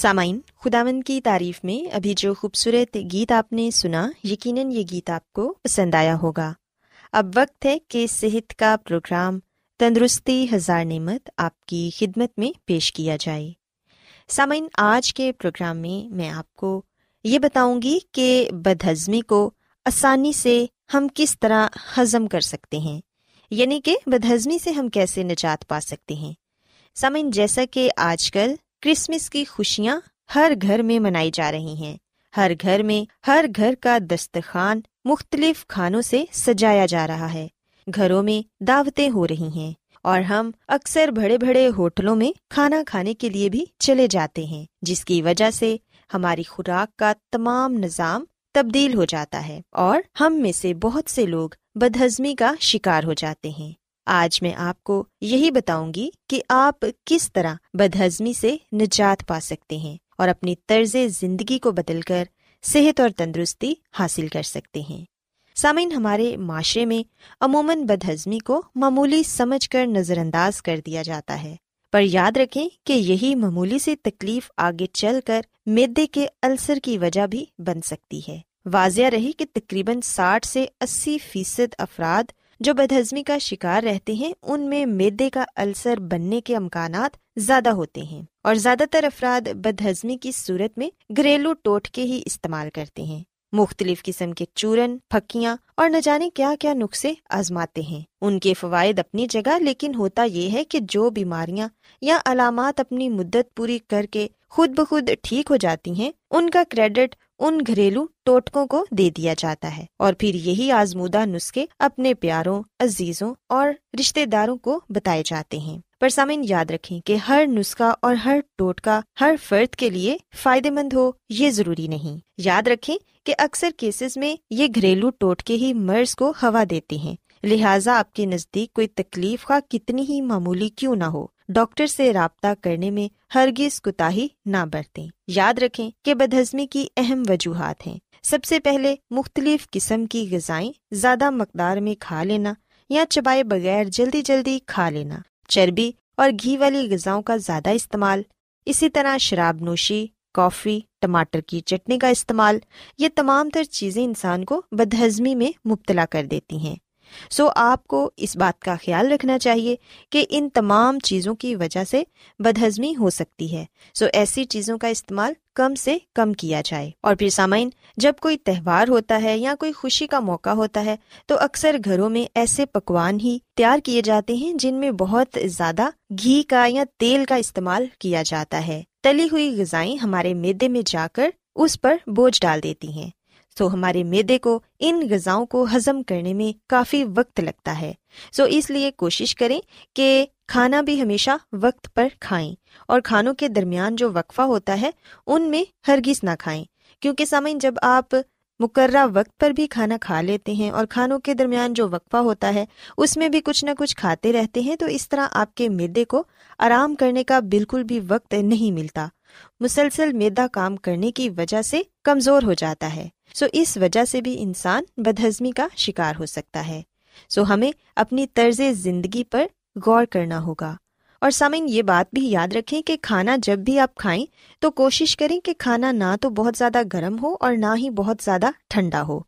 سامعین، خداوند کی تعریف میں ابھی جو خوبصورت گیت آپ نے سنا، یقیناً یہ گیت آپ کو پسند آیا ہوگا۔ اب وقت ہے کہ صحت کا پروگرام تندرستی ہزار نعمت آپ کی خدمت میں پیش کیا جائے۔ سامعین، آج کے پروگرام میں میں آپ کو یہ بتاؤں گی کہ بدہضمی کو آسانی سے ہم کس طرح ہضم کر سکتے ہیں۔ یعنی کہ بدہضمی سے ہم کیسے نجات پا سکتے ہیں۔ سامعین، جیسا کہ آج کل کرسمس کی خوشیاں ہر گھر میں منائی جا رہی ہیں۔ ہر گھر میں ہر گھر کا دسترخوان مختلف کھانوں سے سجایا جا رہا ہے۔ گھروں میں دعوتیں ہو رہی ہیں اور ہم اکثر بڑے بڑے ہوٹلوں میں کھانا کھانے کے لیے بھی چلے جاتے ہیں، جس کی وجہ سے ہماری خوراک کا تمام نظام تبدیل ہو جاتا ہے اور ہم میں سے بہت سے لوگ بدہضمی کا شکار ہو جاتے ہیں۔ آج میں آپ کو یہی بتاؤں گی کہ آپ کس طرح بدہضمی سے نجات پا سکتے ہیں اور اپنی طرز زندگی کو بدل کر صحت اور تندرستی حاصل کر سکتے ہیں۔ سامعین، ہمارے معاشرے میں عموماً بدہضمی کو معمولی سمجھ کر نظر انداز کر دیا جاتا ہے۔ پر یاد رکھیں کہ یہی معمولی سی تکلیف آگے چل کر میدے کے السر کی وجہ بھی بن سکتی ہے۔ واضح رہی کہ تقریباً ساٹھ سے اسی فیصد افراد جو بدہضمی کا شکار رہتے ہیں، ان میں میدے کا السر بننے کے امکانات زیادہ ہوتے ہیں اور زیادہ تر افراد بدہضمی کی صورت میں گھریلو ٹوٹکے ہی استعمال کرتے ہیں۔ مختلف قسم کے چورن، پھکیاں اور نہ جانے کیا کیا نسخے آزماتے ہیں۔ ان کے فوائد اپنی جگہ، لیکن ہوتا یہ ہے کہ جو بیماریاں یا علامات اپنی مدت پوری کر کے خود بخود ٹھیک ہو جاتی ہیں، ان کا کریڈٹ ان گھریلو ٹوٹکوں کو دے دیا جاتا ہے اور پھر یہی آزمودہ نسخے اپنے پیاروں، عزیزوں اور رشتے داروں کو بتائے جاتے ہیں۔ پر سامن یاد رکھیں کہ ہر نسخہ اور ہر ٹوٹکا ہر فرد کے لیے فائدے مند ہو، یہ ضروری نہیں۔ یاد رکھیں کہ اکثر کیسز میں یہ گھریلو ٹوٹکے ہی مرض کو ہوا دیتے ہیں۔ لہٰذا آپ کے نزدیک کوئی تکلیف کا کتنی ہی معمولی کیوں نہ ہو، ڈاکٹر سے رابطہ کرنے میں ہرگز کوتا نہ برتیں۔ یاد رکھیں کہ بدہضمی کی اہم وجوہات ہیں۔ سب سے پہلے مختلف قسم کی غذائیں زیادہ مقدار میں کھا لینا یا چبائے بغیر جلدی جلدی کھا لینا۔ چربی اور گھی والی غذاؤں کا زیادہ استعمال، اسی طرح شراب نوشی، کافی، ٹماٹر کی چٹنی کا استعمال، یہ تمام تر چیزیں انسان کو بدہضمی میں مبتلا کر دیتی ہیں۔ سو آپ کو اس بات کا خیال رکھنا چاہیے کہ ان تمام چیزوں کی وجہ سے بدہضمی ہو سکتی ہے۔ سو ایسی چیزوں کا استعمال کم سے کم کیا جائے۔ اور پھر سامعین، جب کوئی تہوار ہوتا ہے یا کوئی خوشی کا موقع ہوتا ہے، تو اکثر گھروں میں ایسے پکوان ہی تیار کیے جاتے ہیں جن میں بہت زیادہ گھی کا یا تیل کا استعمال کیا جاتا ہے۔ تلی ہوئی غذائیں ہمارے میدے میں جا کر اس پر بوجھ ڈال دیتی ہیں۔ سو ہمارے میدے کو، ان غذاؤں کو ہضم کرنے میں کافی وقت لگتا ہے۔ سو اس لیے کوشش کریں کہ کھانا بھی ہمیشہ وقت پر کھائیں اور کھانوں کے درمیان جو وقفہ ہوتا ہے، ان میں ہرگز نہ کھائیں۔ کیونکہ سامعین، جب آپ مقررہ وقت پر بھی کھانا کھا لیتے ہیں اور کھانوں کے درمیان جو وقفہ ہوتا ہے، اس میں بھی کچھ نہ کچھ کھاتے رہتے ہیں تو اس طرح آپ کے میدے کو آرام کرنے کا بالکل بھی وقت نہیں ملتا۔ مسلسل میدا کام کرنے کی وجہ سے کمزور ہو جاتا ہے۔ سو اس وجہ سے بھی انسان بدہضمی کا شکار ہو سکتا ہے۔ سو ہمیں اپنی طرز زندگی پر غور کرنا ہوگا۔ اور سامعین، یہ بات بھی یاد رکھیں کہ کھانا جب بھی آپ کھائیں تو کوشش کریں کہ کھانا نہ تو بہت زیادہ گرم ہو اور نہ ہی بہت زیادہ ٹھنڈا ہو۔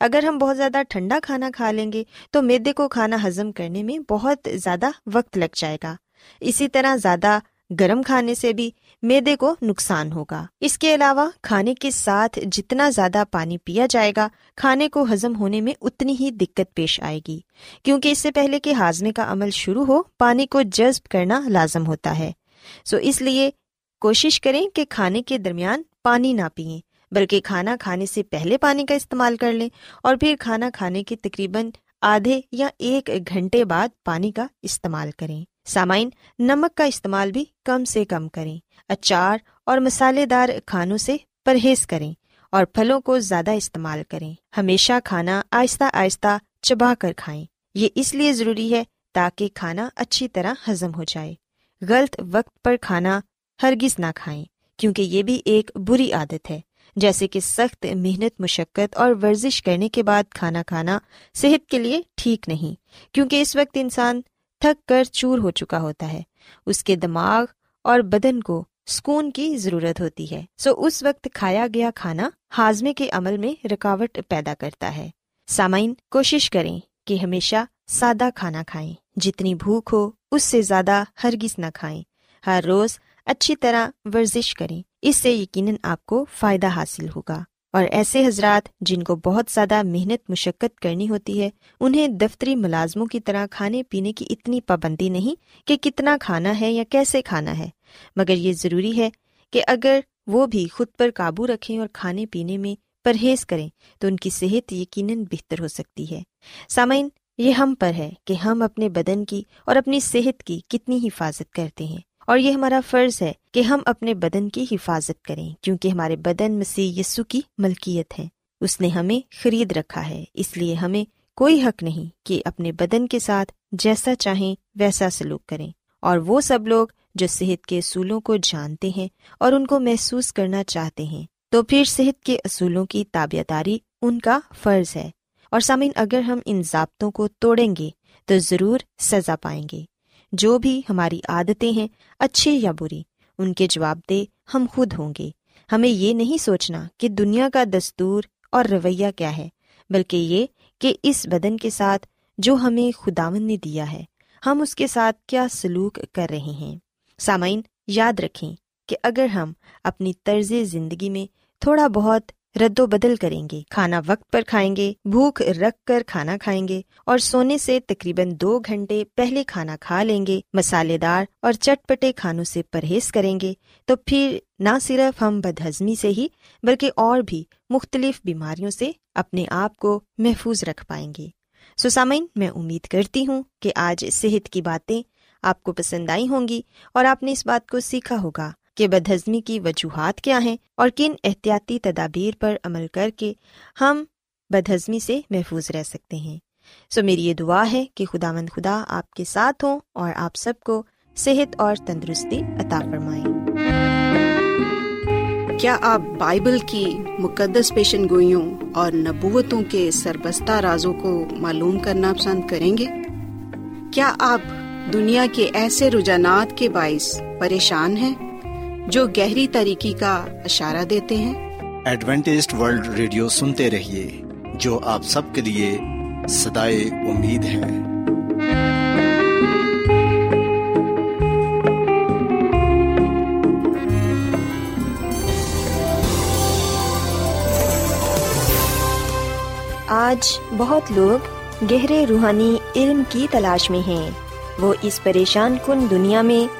اگر ہم بہت زیادہ ٹھنڈا کھانا کھا لیں گے تو میدے کو کھانا ہضم کرنے میں بہت زیادہ وقت لگ جائے گا۔ اسی طرح زیادہ گرم کھانے سے بھی میدے کو نقصان ہوگا۔ اس کے علاوہ کھانے کے ساتھ جتنا زیادہ پانی پیا جائے گا، کھانے کو ہضم ہونے میں اتنی ہی دقت پیش آئے گی۔ کیونکہ اس سے پہلے کہ ہاضمے کا عمل شروع ہو، پانی کو جذب کرنا لازم ہوتا ہے۔ سو اس لیے کوشش کریں کہ کھانے کے درمیان پانی نہ پئیں، بلکہ کھانا کھانے سے پہلے پانی کا استعمال کر لیں اور پھر کھانا کھانے کے تقریباً آدھے یا ایک گھنٹے بعد پانی کا استعمال کریں۔ سامعین، نمک کا استعمال بھی کم سے کم کریں۔ اچار اور مسالے دار کھانوں سے پرہیز کریں اور پھلوں کو زیادہ استعمال کریں۔ ہمیشہ کھانا آہستہ آہستہ چبا کر کھائیں۔ یہ اس لیے ضروری ہے تاکہ کھانا اچھی طرح ہضم ہو جائے۔ غلط وقت پر کھانا ہرگز نہ کھائیں، کیونکہ یہ بھی ایک بری عادت ہے۔ جیسے کہ سخت محنت، مشقت اور ورزش کرنے کے بعد کھانا کھانا صحت کے لیے ٹھیک نہیں، کیونکہ اس وقت انسان تھک کر چور ہو چکا ہوتا ہے۔ اس کے دماغ اور بدن کو سکون کی ضرورت ہوتی ہے۔ سو اس وقت کھایا گیا کھانا ہاضمے کے عمل میں رکاوٹ پیدا کرتا ہے۔ سامعین، کوشش کریں کہ ہمیشہ سادہ کھانا کھائیں۔ جتنی بھوک ہو، اس سے زیادہ ہرگز نہ کھائیں۔ ہر روز اچھی طرح ورزش کریں۔ اس سے یقیناً آپ کو فائدہ حاصل ہوگا۔ اور ایسے حضرات جن کو بہت زیادہ محنت مشقت کرنی ہوتی ہے، انہیں دفتری ملازموں کی طرح کھانے پینے کی اتنی پابندی نہیں کہ کتنا کھانا ہے یا کیسے کھانا ہے۔ مگر یہ ضروری ہے کہ اگر وہ بھی خود پر قابو رکھیں اور کھانے پینے میں پرہیز کریں، تو ان کی صحت یقیناً بہتر ہو سکتی ہے۔ سامعین، یہ ہم پر ہے کہ ہم اپنے بدن کی اور اپنی صحت کی کتنی حفاظت کرتے ہیں۔ اور یہ ہمارا فرض ہے کہ ہم اپنے بدن کی حفاظت کریں، کیونکہ ہمارے بدن مسیح یسو کی ملکیت ہے اس نے ہمیں خرید رکھا ہے، اس لیے ہمیں کوئی حق نہیں کہ اپنے بدن کے ساتھ جیسا چاہیں ویسا سلوک کریں۔ اور وہ سب لوگ جو صحت کے اصولوں کو جانتے ہیں اور ان کو محسوس کرنا چاہتے ہیں، تو پھر صحت کے اصولوں کی تابع داری ان کا فرض ہے۔ اور سامعین، اگر ہم ان ضابطوں کو توڑیں گے، تو ضرور سزا پائیں گے۔ جو بھی ہماری عادتیں ہیں اچھی یا بری، ان کے جواب دے ہم خود ہوں گے۔ ہمیں یہ نہیں سوچنا کہ دنیا کا دستور اور رویہ کیا ہے، بلکہ یہ کہ اس بدن کے ساتھ جو ہمیں خداون نے دیا ہے، ہم اس کے ساتھ کیا سلوک کر رہے ہیں۔ سامعین، یاد رکھیں کہ اگر ہم اپنی طرز زندگی میں تھوڑا بہت رد و بدل کریں گے۔ کھانا وقت پر کھائیں گے، بھوک رکھ کر کھانا کھائیں گے اور سونے سے تقریباً دو گھنٹے پہلے کھانا کھا لیں گے، مسالے دار اور چٹ پٹے کھانوں سے پرہیز کریں گے۔ تو پھر نہ صرف ہم بد ہضمی سے ہی، بلکہ اور بھی مختلف بیماریوں سے اپنے آپ کو محفوظ رکھ پائیں گے۔ سسامین میں امید کرتی ہوں کہ آج صحت کی باتیں آپ کو پسند آئی ہوں گی اور آپ نے اس بات کو سیکھا ہوگا۔ کہ بد ہضمی کی وجوہات کیا ہیں اور کن احتیاطی تدابیر پر عمل کر کے ہم بد ہضمی سے محفوظ رہ سکتے ہیں۔ سو میری یہ دعا ہے کہ خدا مند خدا آپ کے ساتھ ہوں اور آپ سب کو صحت اور تندرستی عطا فرمائیں کیا آپ بائبل کی مقدس پیشن گوئیوں اور نبوتوں کے سربستہ رازوں کو معلوم کرنا پسند کریں گے؟ کیا آپ دنیا کے ایسے رجحانات کے باعث پریشان ہیں؟ جو گہری طریقے کا اشارہ دیتے ہیں۔ ایڈوینٹسڈ ورلڈ ریڈیو سنتے رہیے جو آپ سب کے لیے صدائے امید ہے۔ آج بہت لوگ گہرے روحانی علم کی تلاش میں ہیں۔ وہ اس پریشان کن دنیا میں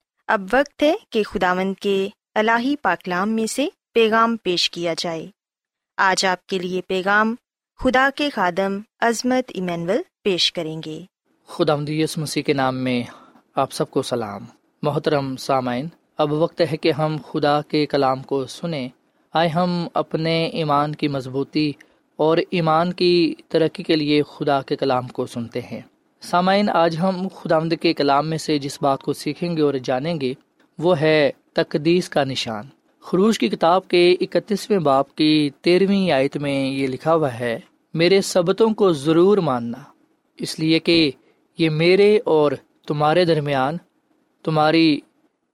اب وقت ہے کہ خداوند کے الہی پاکلام میں سے پیغام پیش کیا جائے۔ آج آپ کے لیے پیغام خدا کے خادم عظمت ایمینول پیش کریں گے۔ خدا یس مسیح کے نام میں آپ سب کو سلام۔ محترم سامعین، اب وقت ہے کہ ہم خدا کے کلام کو سنیں۔ آئے ہم اپنے ایمان کی مضبوطی اور ایمان کی ترقی کے لیے خدا کے کلام کو سنتے ہیں۔ سامعین، آج ہم خدا کے کلام میں سے جس بات کو سیکھیں گے اور جانیں گے، وہ ہے تقدیس کا نشان۔ خروش کی کتاب کے اکتیسویں باپ کی تیرہویں آیت میں یہ لکھا ہوا ہے، میرے سبتوں کو ضرور ماننا۔ اس لیے کہ یہ میرے اور تمہارے درمیان تمہاری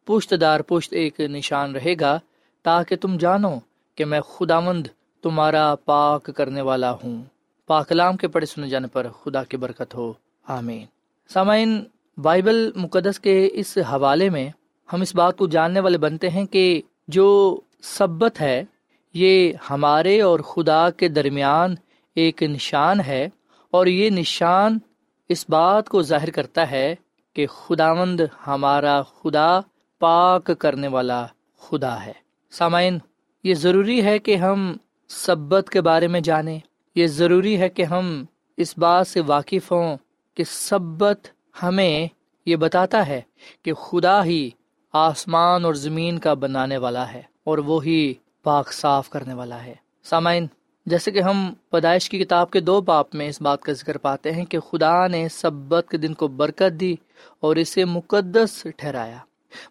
پشت دار پشت ایک نشان رہے گا، تاکہ تم جانو کہ میں خدا مند تمہارا پاک کرنے والا ہوں۔ پاکلام کے پڑھے سنے جانے پر خدا کی برکت ہو۔ آمین۔ سامعین، بائبل مقدس کے اس حوالے میں ہم اس بات کو جاننے والے بنتے ہیں کہ جو سبت ہے، یہ ہمارے اور خدا کے درمیان ایک نشان ہے اور یہ نشان اس بات کو ظاہر کرتا ہے کہ خدا مند ہمارا خدا پاک کرنے والا خدا ہے۔ سامعین، یہ ضروری ہے کہ ہم سبت کے بارے میں جانیں۔ یہ ضروری ہے کہ ہم اس بات سے واقف ہوں کہ سبت ہمیں یہ بتاتا ہے کہ خدا ہی آسمان اور زمین کا بنانے والا ہے اور وہی پاک صاف کرنے والا ہے۔ سامعین، جیسے کہ ہم پیدائش کی کتاب کے دو باپ میں اس بات کا ذکر پاتے ہیں کہ خدا نے سبت کے دن کو برکت دی اور اسے مقدس ٹھہرایا۔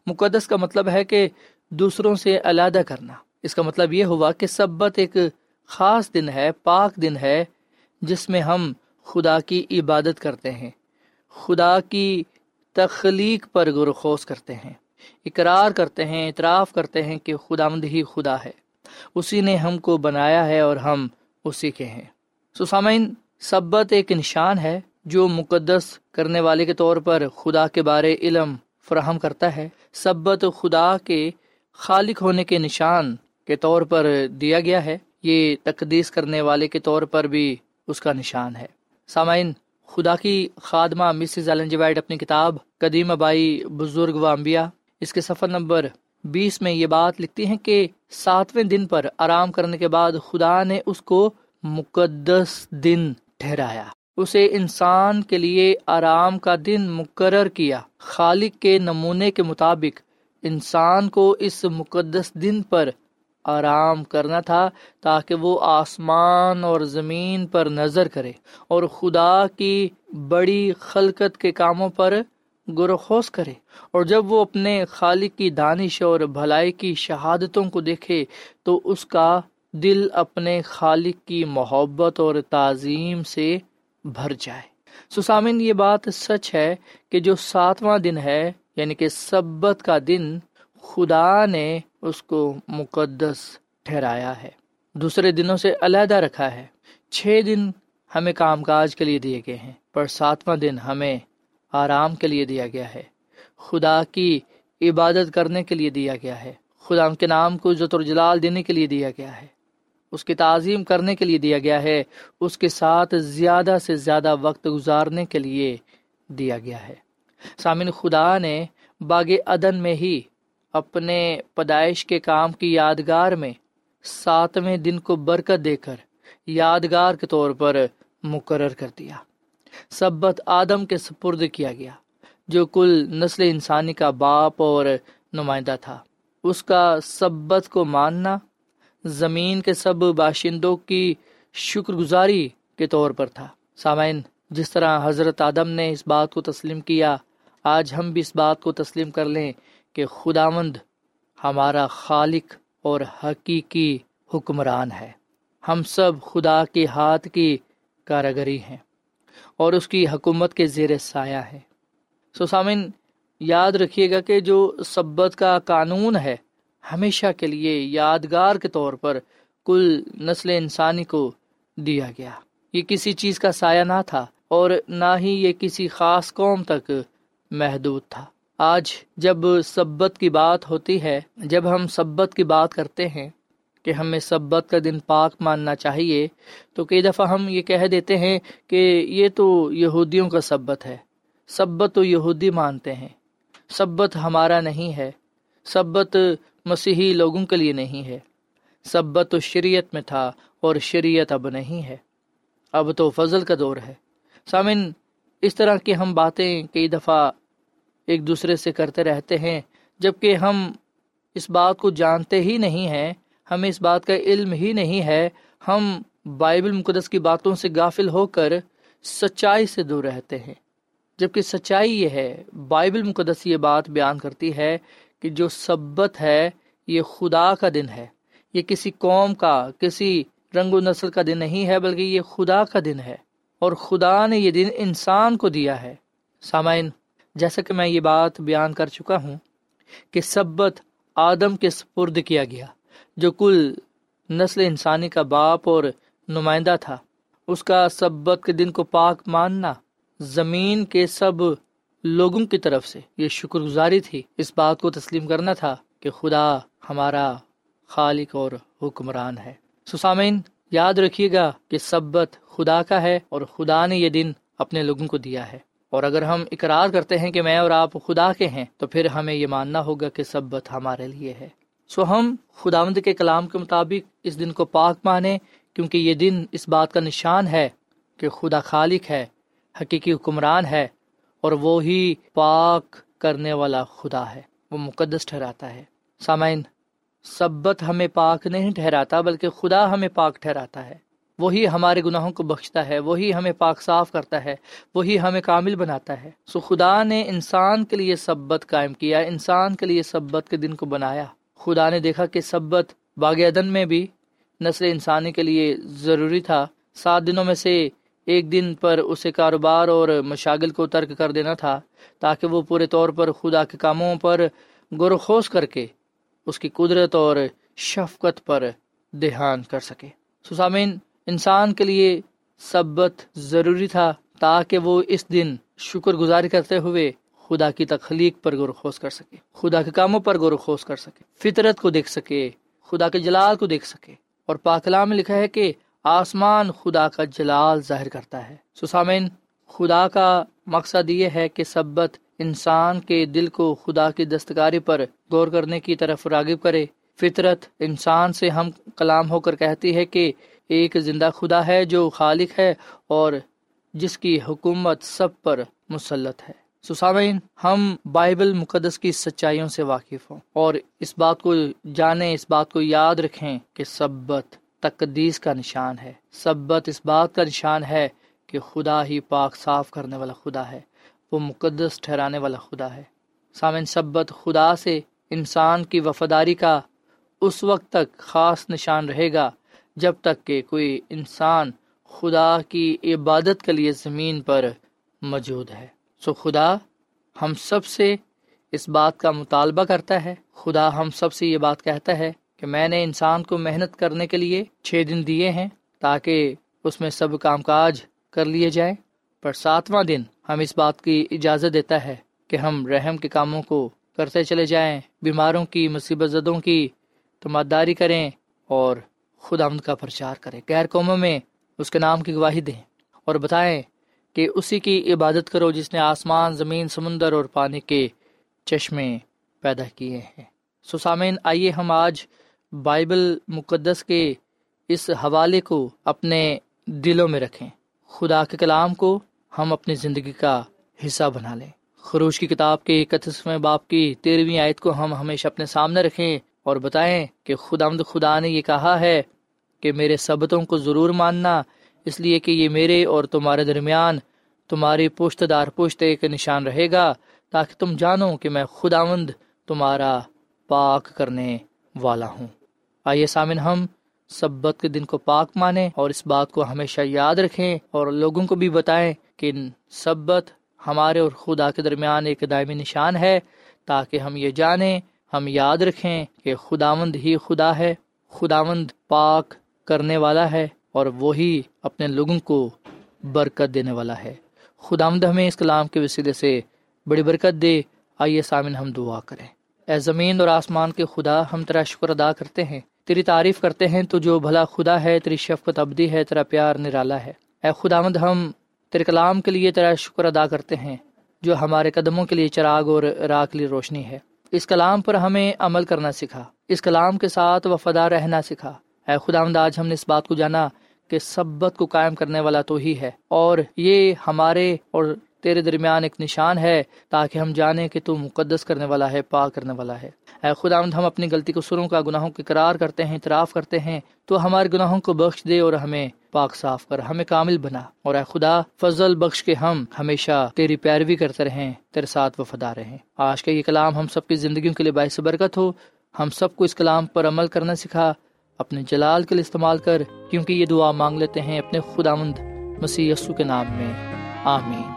مقدس کا مطلب ہے کہ دوسروں سے علیحدہ کرنا۔ اس کا مطلب یہ ہوا کہ سبت ایک خاص دن ہے، پاک دن ہے، جس میں ہم خدا کی عبادت کرتے ہیں۔ خدا کی تخلیق پر غرخوز کرتے ہیں۔ اقرار کرتے ہیں، اعتراف کرتے ہیں کہ خدا مند ہی خدا ہے۔ اسی نے ہم کو بنایا ہے اور ہم اسی کے ہیں۔ سسامین سبت ایک نشان ہے جو مقدس کرنے والے کے طور پر خدا کے بارے علم فراہم کرتا ہے۔ سبت خدا کے خالق ہونے کے نشان کے طور پر دیا گیا ہے۔ یہ تقدیس کرنے والے کے طور پر بھی اس کا نشان ہے۔ سامعین، خدا کی خادمہ مسز ایلن جی وائٹ اپنی کتاب قدیم ابائی بزرگ و انبیاء۔ اس کے سفر نمبر بیس میں یہ بات لکھتی ہیں کہ ساتویں دن پر آرام کرنے کے بعد خدا نے اس کو مقدس دن ٹھہرایا۔ اسے انسان کے لیے آرام کا دن مقرر کیا۔ خالق کے نمونے کے مطابق انسان کو اس مقدس دن پر آرام کرنا تھا تاکہ وہ آسمان اور زمین پر نظر کرے اور خدا کی بڑی خلقت کے کاموں پر گرخوز کرے اور جب وہ اپنے خالق کی دانش اور بھلائی کی شہادتوں کو دیکھے تو اس کا دل اپنے خالق کی محبت اور تعظیم سے بھر جائے۔ سسامن یہ بات سچ ہے کہ جو ساتواں دن ہے یعنی کہ سبت کا دن خدا نے اس کو مقدس ٹھہرایا ہے۔ دوسرے دنوں سے علیحدہ رکھا ہے۔ چھ دن ہمیں کام کاج کے لیے دیے گئے ہیں، پر ساتواں دن ہمیں آرام کے لیے دیا گیا ہے۔ خدا کی عبادت کرنے کے لیے دیا گیا ہے۔ خدا ان کے نام کو عزت جلال دینے کے لیے دیا گیا ہے۔ اس کی تعظیم کرنے کے لیے دیا گیا ہے۔ اس کے ساتھ زیادہ سے زیادہ وقت گزارنے کے لیے دیا گیا ہے۔ سامن خدا نے باغ عدن میں ہی اپنے پیدائش کے کام کی یادگار میں ساتویں دن کو برکت دے کر یادگار کے طور پر مقرر کر دیا۔ سبت آدم کے سپرد کیا گیا، جو کل نسل انسانی کا باپ اور نمائندہ تھا۔ اس کا سبت کو ماننا، زمین کے سب باشندوں کی شکر گزاری کے طور پر تھا۔ سامعین، جس طرح حضرت آدم نے اس بات کو تسلیم کیا، آج ہم بھی اس بات کو تسلیم کر لیں۔ کہ خدا مند ہمارا خالق اور حقیقی حکمران ہے۔ ہم سب خدا کے ہاتھ کی کاراگری ہیں اور اس کی حکومت کے زیر سایہ ہے۔ سو سامن یاد رکھیے گا کہ جو سبت کا قانون ہے، ہمیشہ کے لیے یادگار کے طور پر کل نسل انسانی کو دیا گیا۔ یہ کسی چیز کا سایہ نہ تھا اور نہ ہی یہ کسی خاص قوم تک محدود تھا۔ آج جب سبت کی بات ہوتی ہے، جب ہم سبت کی بات کرتے ہیں کہ ہمیں سبت کا دن پاک ماننا چاہیے، تو کئی دفعہ ہم یہ کہہ دیتے ہیں کہ یہ تو یہودیوں کا سبت ہے۔ سبت تو یہودی مانتے ہیں۔ سبت ہمارا نہیں ہے۔ سبت مسیحی لوگوں کے لیے نہیں ہے۔ سبت تو شریعت میں تھا اور شریعت اب نہیں ہے۔ اب تو فضل کا دور ہے۔ سامن اس طرح کی ہم باتیں کئی دفعہ ایک دوسرے سے کرتے رہتے ہیں جبکہ ہم اس بات کو جانتے ہی نہیں ہیں، ہمیں اس بات کا علم ہی نہیں ہے۔ ہم بائبل مقدس کی باتوں سے غافل ہو کر سچائی سے دور رہتے ہیں۔ جبکہ سچائی یہ ہے، بائبل مقدس یہ بات بیان کرتی ہے کہ جو سبت ہے، یہ خدا کا دن ہے۔ یہ کسی قوم کا، کسی رنگ و نسل کا دن نہیں ہے، بلکہ یہ خدا کا دن ہے۔ اور خدا نے یہ دن انسان کو دیا ہے۔ سامعین جیسا کہ میں یہ بات بیان کر چکا ہوں کہ سبت آدم کے سپرد کیا گیا، جو کل نسل انسانی کا باپ اور نمائندہ تھا۔ اس کا سبت کے دن کو پاک ماننا زمین کے سب لوگوں کی طرف سے یہ شکر گزاری تھی۔ اس بات کو تسلیم کرنا تھا کہ خدا ہمارا خالق اور حکمران ہے۔ سسامین یاد رکھیے گا کہ سبت خدا کا ہے اور خدا نے یہ دن اپنے لوگوں کو دیا ہے۔ اور اگر ہم اقرار کرتے ہیں کہ میں اور آپ خدا کے ہیں، تو پھر ہمیں یہ ماننا ہوگا کہ سبت ہمارے لیے ہے۔ سو ہم خداوند کے کلام کے مطابق اس دن کو پاک مانے کیونکہ یہ دن اس بات کا نشان ہے کہ خدا خالق ہے، حقیقی حکمران ہے، اور وہی پاک کرنے والا خدا ہے، وہ مقدس ٹھہراتا ہے۔ سامعین، سبت ہمیں پاک نہیں ٹھہراتا، بلکہ خدا ہمیں پاک ٹھہراتا ہے۔ وہی ہمارے گناہوں کو بخشتا ہے، وہی ہمیں پاک صاف کرتا ہے، وہی ہمیں کامل بناتا ہے۔ سو خدا نے انسان کے لیے سبت قائم کیا، انسان کے لیے سبت کے دن کو بنایا۔ خدا نے دیکھا کہ سبت باغ عدن میں بھی نسل انسانی کے لیے ضروری تھا۔ سات دنوں میں سے ایک دن پر اسے کاروبار اور مشاغل کو ترک کر دینا تھا، تاکہ وہ پورے طور پر خدا کے کاموں پر غور کر کے اس کی قدرت اور شفقت پر دھیان کر سکے۔ سسامین انسان کے لیے سبت ضروری تھا تاکہ وہ اس دن شکر گزاری کرتے ہوئے خدا کی تخلیق پر غور خوش کر سکے، خدا کے کاموں پر غور خوش کر سکے، فطرت کو دیکھ سکے، خدا کے جلال کو دیکھ سکے۔ اور پاکلا میں لکھا ہے کہ آسمان خدا کا جلال ظاہر کرتا ہے۔ سسامین خدا کا مقصد یہ ہے کہ سبت انسان کے دل کو خدا کی دستکاری پر غور کرنے کی طرف راغب کرے۔ فطرت انسان سے ہم کلام ہو کر کہتی ہے کہ ایک زندہ خدا ہے جو خالق ہے اور جس کی حکومت سب پر مسلط ہے۔ سسامین ہم بائبل مقدس کی سچائیوں سے واقف ہوں اور اس بات کو جانیں، اس بات کو یاد رکھیں کہ سبت تقدیس کا نشان ہے۔ سبت اس بات کا نشان ہے کہ خدا ہی پاک صاف کرنے والا خدا ہے، وہ مقدس ٹھہرانے والا خدا ہے۔ سامن سبت خدا سے انسان کی وفاداری کا اس وقت تک خاص نشان رہے گا جب تک کہ کوئی انسان خدا کی عبادت کے لیے زمین پر موجود ہے۔ سو خدا ہم سب سے اس بات کا مطالبہ کرتا ہے۔ خدا ہم سب سے یہ بات کہتا ہے کہ میں نے انسان کو محنت کرنے کے لیے چھ دن دیے ہیں تاکہ اس میں سب کام کاج کر لیے جائیں۔ پر ساتواں دن ہم اس بات کی اجازت دیتا ہے کہ ہم رحم کے کاموں کو کرتے چلے جائیں۔ بیماروں کی، مصیبت زدوں کی، تماداری کریں اور خدا آمد کا پرچار کریں۔ غیر قوموں میں اس کے نام کی گواہی دیں اور بتائیں کہ اسی کی عبادت کرو جس نے آسمان، زمین، سمندر اور پانی کے چشمے پیدا کیے ہیں۔ سسامین آئیے ہم آج بائبل مقدس کے اس حوالے کو اپنے دلوں میں رکھیں۔ خدا کے کلام کو ہم اپنی زندگی کا حصہ بنا لیں۔ خروش کی کتاب کے اکتیسویں باپ کی تیرہویں آیت کو ہم ہمیشہ اپنے سامنے رکھیں۔ اور بتائیں کہ خدا آمد خدا نے یہ کہا ہے کہ میرے سبتوں کو ضرور ماننا، اس لیے کہ یہ میرے اور تمہارے درمیان تمہاری پشت دار پشت ایک نشان رہے گا، تاکہ تم جانو کہ میں خدا مند تمہارا پاک کرنے والا ہوں۔ آئیے سامن ہم سبت کے دن کو پاک مانیں اور اس بات کو ہمیشہ یاد رکھیں اور لوگوں کو بھی بتائیں کہ سبت ہمارے اور خدا کے درمیان ایک دائمی نشان ہے، تاکہ ہم یہ جانیں ہم یاد رکھیں کہ خداوند ہی خدا ہے، خداوند پاک کرنے والا ہے اور وہی اپنے لوگوں کو برکت دینے والا ہے۔ خداوند ہمیں اس کلام کے وسیلے سے بڑی برکت دے۔ آئیے سامن ہم دعا کریں۔ اے زمین اور آسمان کے خدا، ہم تیرا شکر ادا کرتے ہیں۔ تیری تعریف کرتے ہیں، تو جو بھلا خدا ہے، تیری شفقت ابدی ہے، تیرا پیار نرالا ہے۔ اے خدا مند ہم تیرے کلام کے لیے تیرا شکر ادا کرتے ہیں، جو ہمارے قدموں کے لیے چراغ اور راہ کے لیے روشنی ہے۔ اس کلام پر ہمیں عمل کرنا سکھا۔ اس کلام کے ساتھ وفادار رہنا سکھا۔ اے خدا آج ہم نے اس بات کو جانا کہ سبت کو قائم کرنے والا تو ہی ہے اور یہ ہمارے اور تیرے درمیان ایک نشان ہے تاکہ ہم جانیں کہ تو مقدس کرنے والا ہے، پاک کرنے والا ہے۔ اے خدا ہم اپنی غلطی کو سروں کا، گناہوں کی قرار کرتے ہیں، اعتراف کرتے ہیں، تو ہمارے گناہوں کو بخش دے اور ہمیں پاک صاف کر ہمیں کامل بنا۔ اور اے خدا، فضل بخش کے ہم ہمیشہ تیری پیروی کرتے رہیں، تیرے ساتھ وفدا رہیں۔ آج کا یہ کلام ہم سب کی زندگیوں کے لیے باعث برکت ہو۔ ہم سب کو اس کلام پر عمل کرنا سکھا۔ اپنے جلال کے لیے استعمال کر، کیونکہ یہ دعا مانگ لیتے ہیں اپنے خدا مند مسیح یسو کے نام میں۔ آمین۔